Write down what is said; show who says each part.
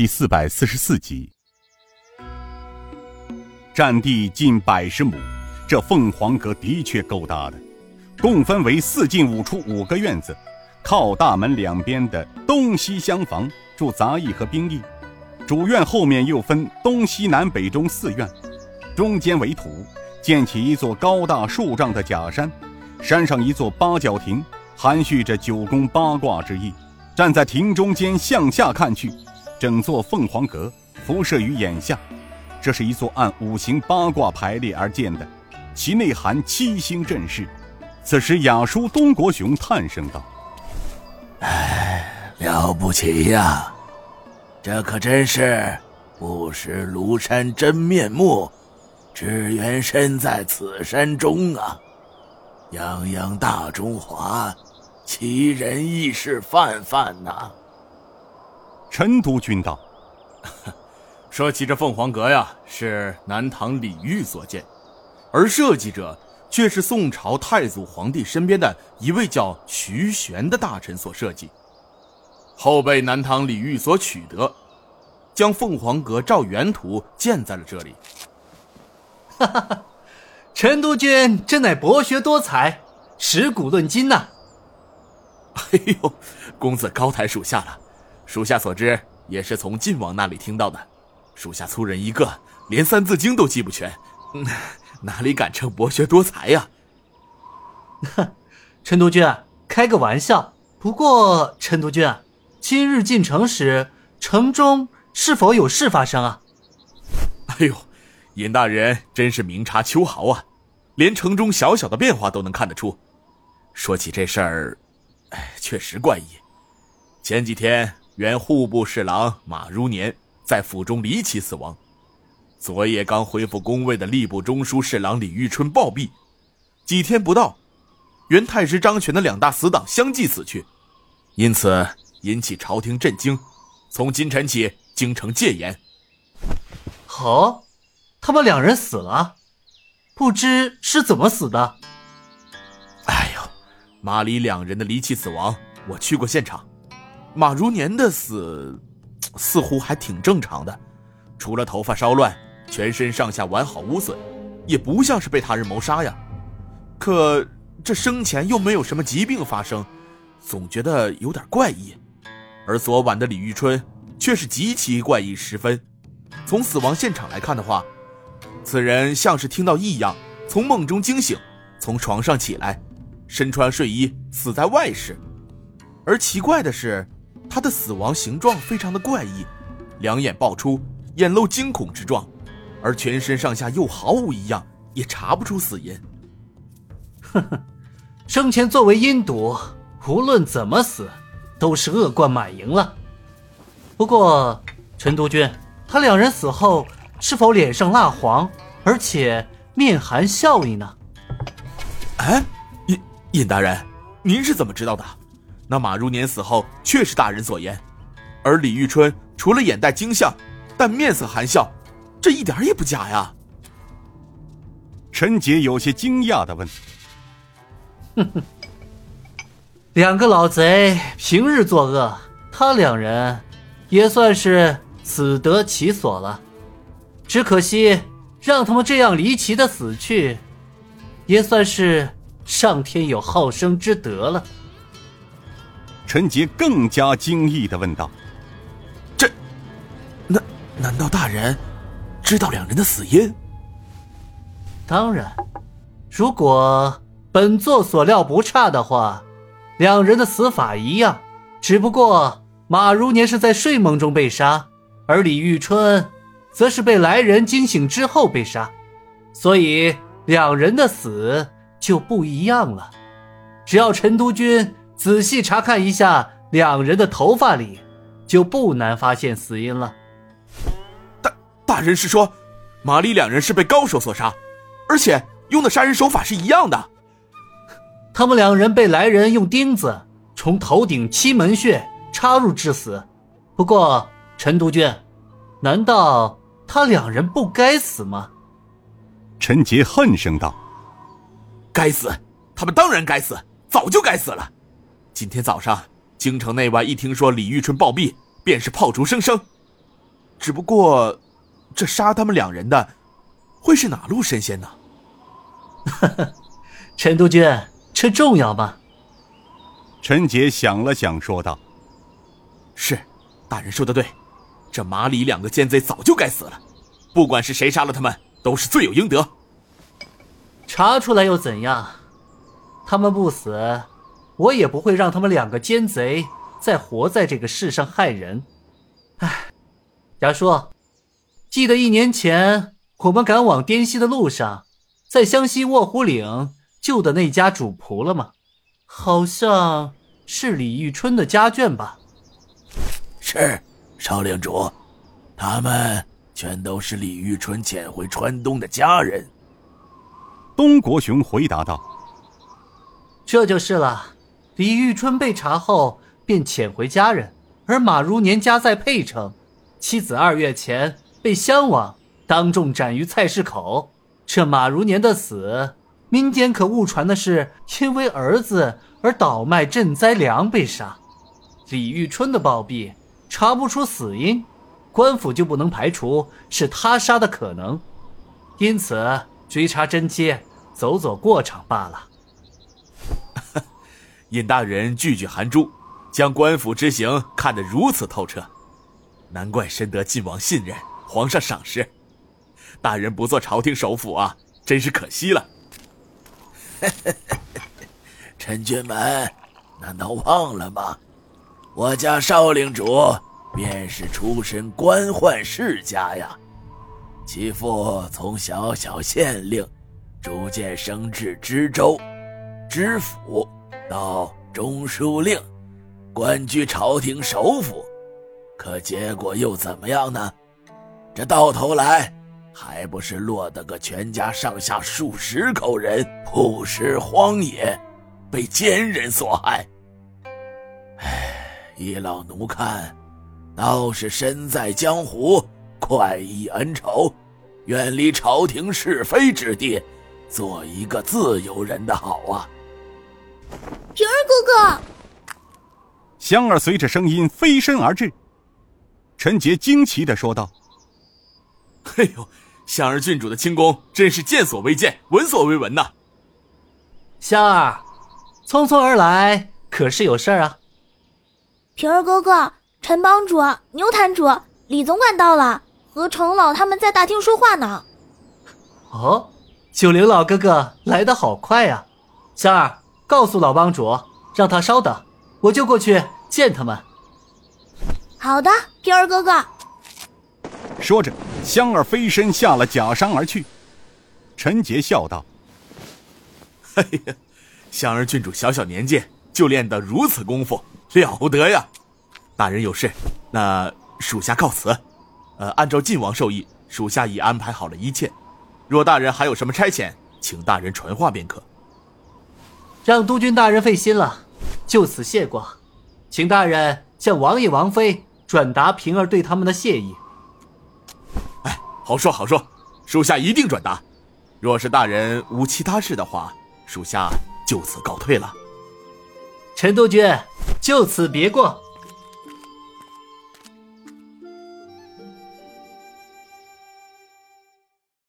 Speaker 1: 第四百四十四集。占地近百十亩，这凤凰阁的确够大的，共分为四进五出五个院子，靠大门两边的东西厢房住杂役和兵役，主院后面又分东西南北中四院，中间为土，建起一座高大数丈的假山，山上一座八角亭。含蓄着九宫八卦之意，站在亭中间向下看去，整座凤凰阁辐射于眼下。这是一座按五行八卦排列而建的，其内含七星阵势。此时，雅叔东国雄叹声道：“
Speaker 2: 哎，了不起呀！这可真是不识庐山真面目，只缘身在此山中啊！泱泱大中华。”奇人异事泛泛呐。
Speaker 1: 陈督军道：“
Speaker 3: 说起这凤凰阁呀，是南唐李煜所建，而设计者却是宋朝太祖皇帝身边的一位叫徐玄的大臣所设计，后被南唐李煜所取得，将凤凰阁照原图建在了这里。”
Speaker 4: 哈哈哈，陈督军真乃博学多才，识古论今呐。
Speaker 3: 哎呦，公子高抬属下了，属下所知也是从晋王那里听到的。属下粗人一个，连《三字经》都记不全，哪里敢称博学多才呀？
Speaker 4: 哼，陈督军，开个玩笑。不过，陈督军，今日进城时，城中是否有事发生啊？
Speaker 3: 哎呦，尹大人真是明察秋毫啊，连城中小小的变化都能看得出。说起这事儿。哎，确实怪异。前几天，原户部侍郎马如年在府中离奇死亡。昨夜刚恢复宫位的吏部中书侍郎李玉春暴毙。几天不到，原太师张权的两大死党相继死去，因此引起朝廷震惊。从今晨起，京城戒严。
Speaker 4: 好，他们两人死了，不知是怎么死的。
Speaker 3: 哎呦马李两人的离奇死亡，我去过现场。马如年的死，似乎还挺正常的，除了头发稍乱，全身上下完好无损，也不像是被他人谋杀呀。可这生前又没有什么疾病发生，总觉得有点怪异。而昨晚的李玉春，却是极其怪异十分。从死亡现场来看的话，此人像是听到异样，从梦中惊醒，从床上起来。身穿睡衣死在外室，而奇怪的是，他的死亡形状非常的怪异，两眼爆出，眼露惊恐之状，而全身上下又毫无异样，也查不出死因。
Speaker 4: 呵呵，生前作为阴毒，无论怎么死，都是恶贯满盈了。不过，陈督军，他两人死后是否脸上蜡黄，而且面含笑意呢？
Speaker 3: 哎。尹尹大人，您是怎么知道的？那马如年死后确是大人所言，而李玉春除了眼带惊吓，但面色含笑，这一点也不假呀。
Speaker 1: 陈杰有些惊讶的问：“
Speaker 4: 哼哼，两个老贼平日作恶，他两人也算是死得其所了。只可惜让他们这样离奇的死去，也算是……”上天有好生之德了。
Speaker 1: 陈杰更加惊异的问道：“
Speaker 3: 这，难难道大人知道两人的死因？”
Speaker 4: 当然，如果本座所料不差的话，两人的死法一样，只不过马如年是在睡梦中被杀，而李玉春则是被来人惊醒之后被杀，所以两人的死。就不一样了，只要陈督军仔细查看一下两人的头发里，就不难发现死因了。
Speaker 3: 大大人是说，马丽两人是被高手所杀，而且用的杀人手法是一样的。
Speaker 4: 他们两人被来人用钉子从头顶七门穴插入致死。不过，陈督军，难道他两人不该死吗？
Speaker 1: 陈杰恨声道。
Speaker 3: 该死！他们当然该死，早就该死了。今天早上，京城内外一听说李玉春暴毙，便是炮竹声声。只不过，这杀他们两人的，会是哪路神仙呢？
Speaker 4: 哈 哈陈督军，这重要吗？
Speaker 1: 陈杰想了想，说道：“
Speaker 3: 是，大人说的对，这马里两个奸贼早就该死了，不管是谁杀了他们，都是罪有应得。
Speaker 4: 查出来又怎样？他们不死，我也不会让他们两个奸贼再活在这个世上害人。哎，牙叔，记得一年前我们赶往滇西的路上，在湘西卧虎岭。”救的那家主仆了吗？好像是李玉春的家眷吧。
Speaker 2: 是，少领主，他们全都是李玉春遣回川东的家人。
Speaker 1: 东国雄回答道：“
Speaker 4: 这就是了。李玉春被查后便遣回家人，而马如年家在沛城，妻子二月前被襄王当众斩于菜市口。这马如年的死。”民间可误传的是因为儿子而倒卖赈灾粮被杀，李玉春的暴毙查不出死因，官府就不能排除是他杀的可能，因此追查真切，走走过场罢了。
Speaker 3: 尹大人句句含珠，将官府之行看得如此透彻，难怪深得晋王信任，皇上赏识。大人不做朝廷首辅啊，真是可惜了。
Speaker 2: 陈军门，难道忘了吗？我家少令主便是出身官宦世家呀。其父从小小县令，逐渐升至知州、知府，到中书令，官居朝廷首辅。可结果又怎么样呢？这到头来……还不是落得个全家上下数十口人扑尸荒野，被奸人所害。唉，依老奴看，倒是身在江湖，快意恩仇，远离朝廷是非之地，做一个自由人的好啊！
Speaker 5: 平儿哥哥，
Speaker 1: 香儿随着声音飞身而至，陈杰惊奇的说道：“
Speaker 3: 哎呦！”香儿郡主的轻功真是见所未见，闻所未闻呐！
Speaker 4: 香儿，匆匆而来，可是有事儿啊？
Speaker 5: 平儿哥哥、陈帮主、牛坛主、李总管到了，和程老他们在大厅说话呢。
Speaker 4: 哦，九龄老哥哥来的好快呀！香儿，告诉老帮主，让他稍等，我就过去见他们。
Speaker 5: 好的，平儿哥哥。
Speaker 1: 说着。香儿飞身下了假山而去，陈杰笑道：“
Speaker 3: 哎呀，香儿郡主小小年纪就练得如此功夫，了不得呀！大人有事，那属下告辞。呃，按照晋王授意，属下已安排好了一切。若大人还有什么差遣，请大人传话便可。
Speaker 4: 让督军大人费心了，就此谢过，请大人向王爷王妃转达平儿对他们的谢意。”
Speaker 3: 哎好说好说，属下一定转达。若是大人无其他事的话，属下就此告退了。
Speaker 4: 陈督军，就此别过。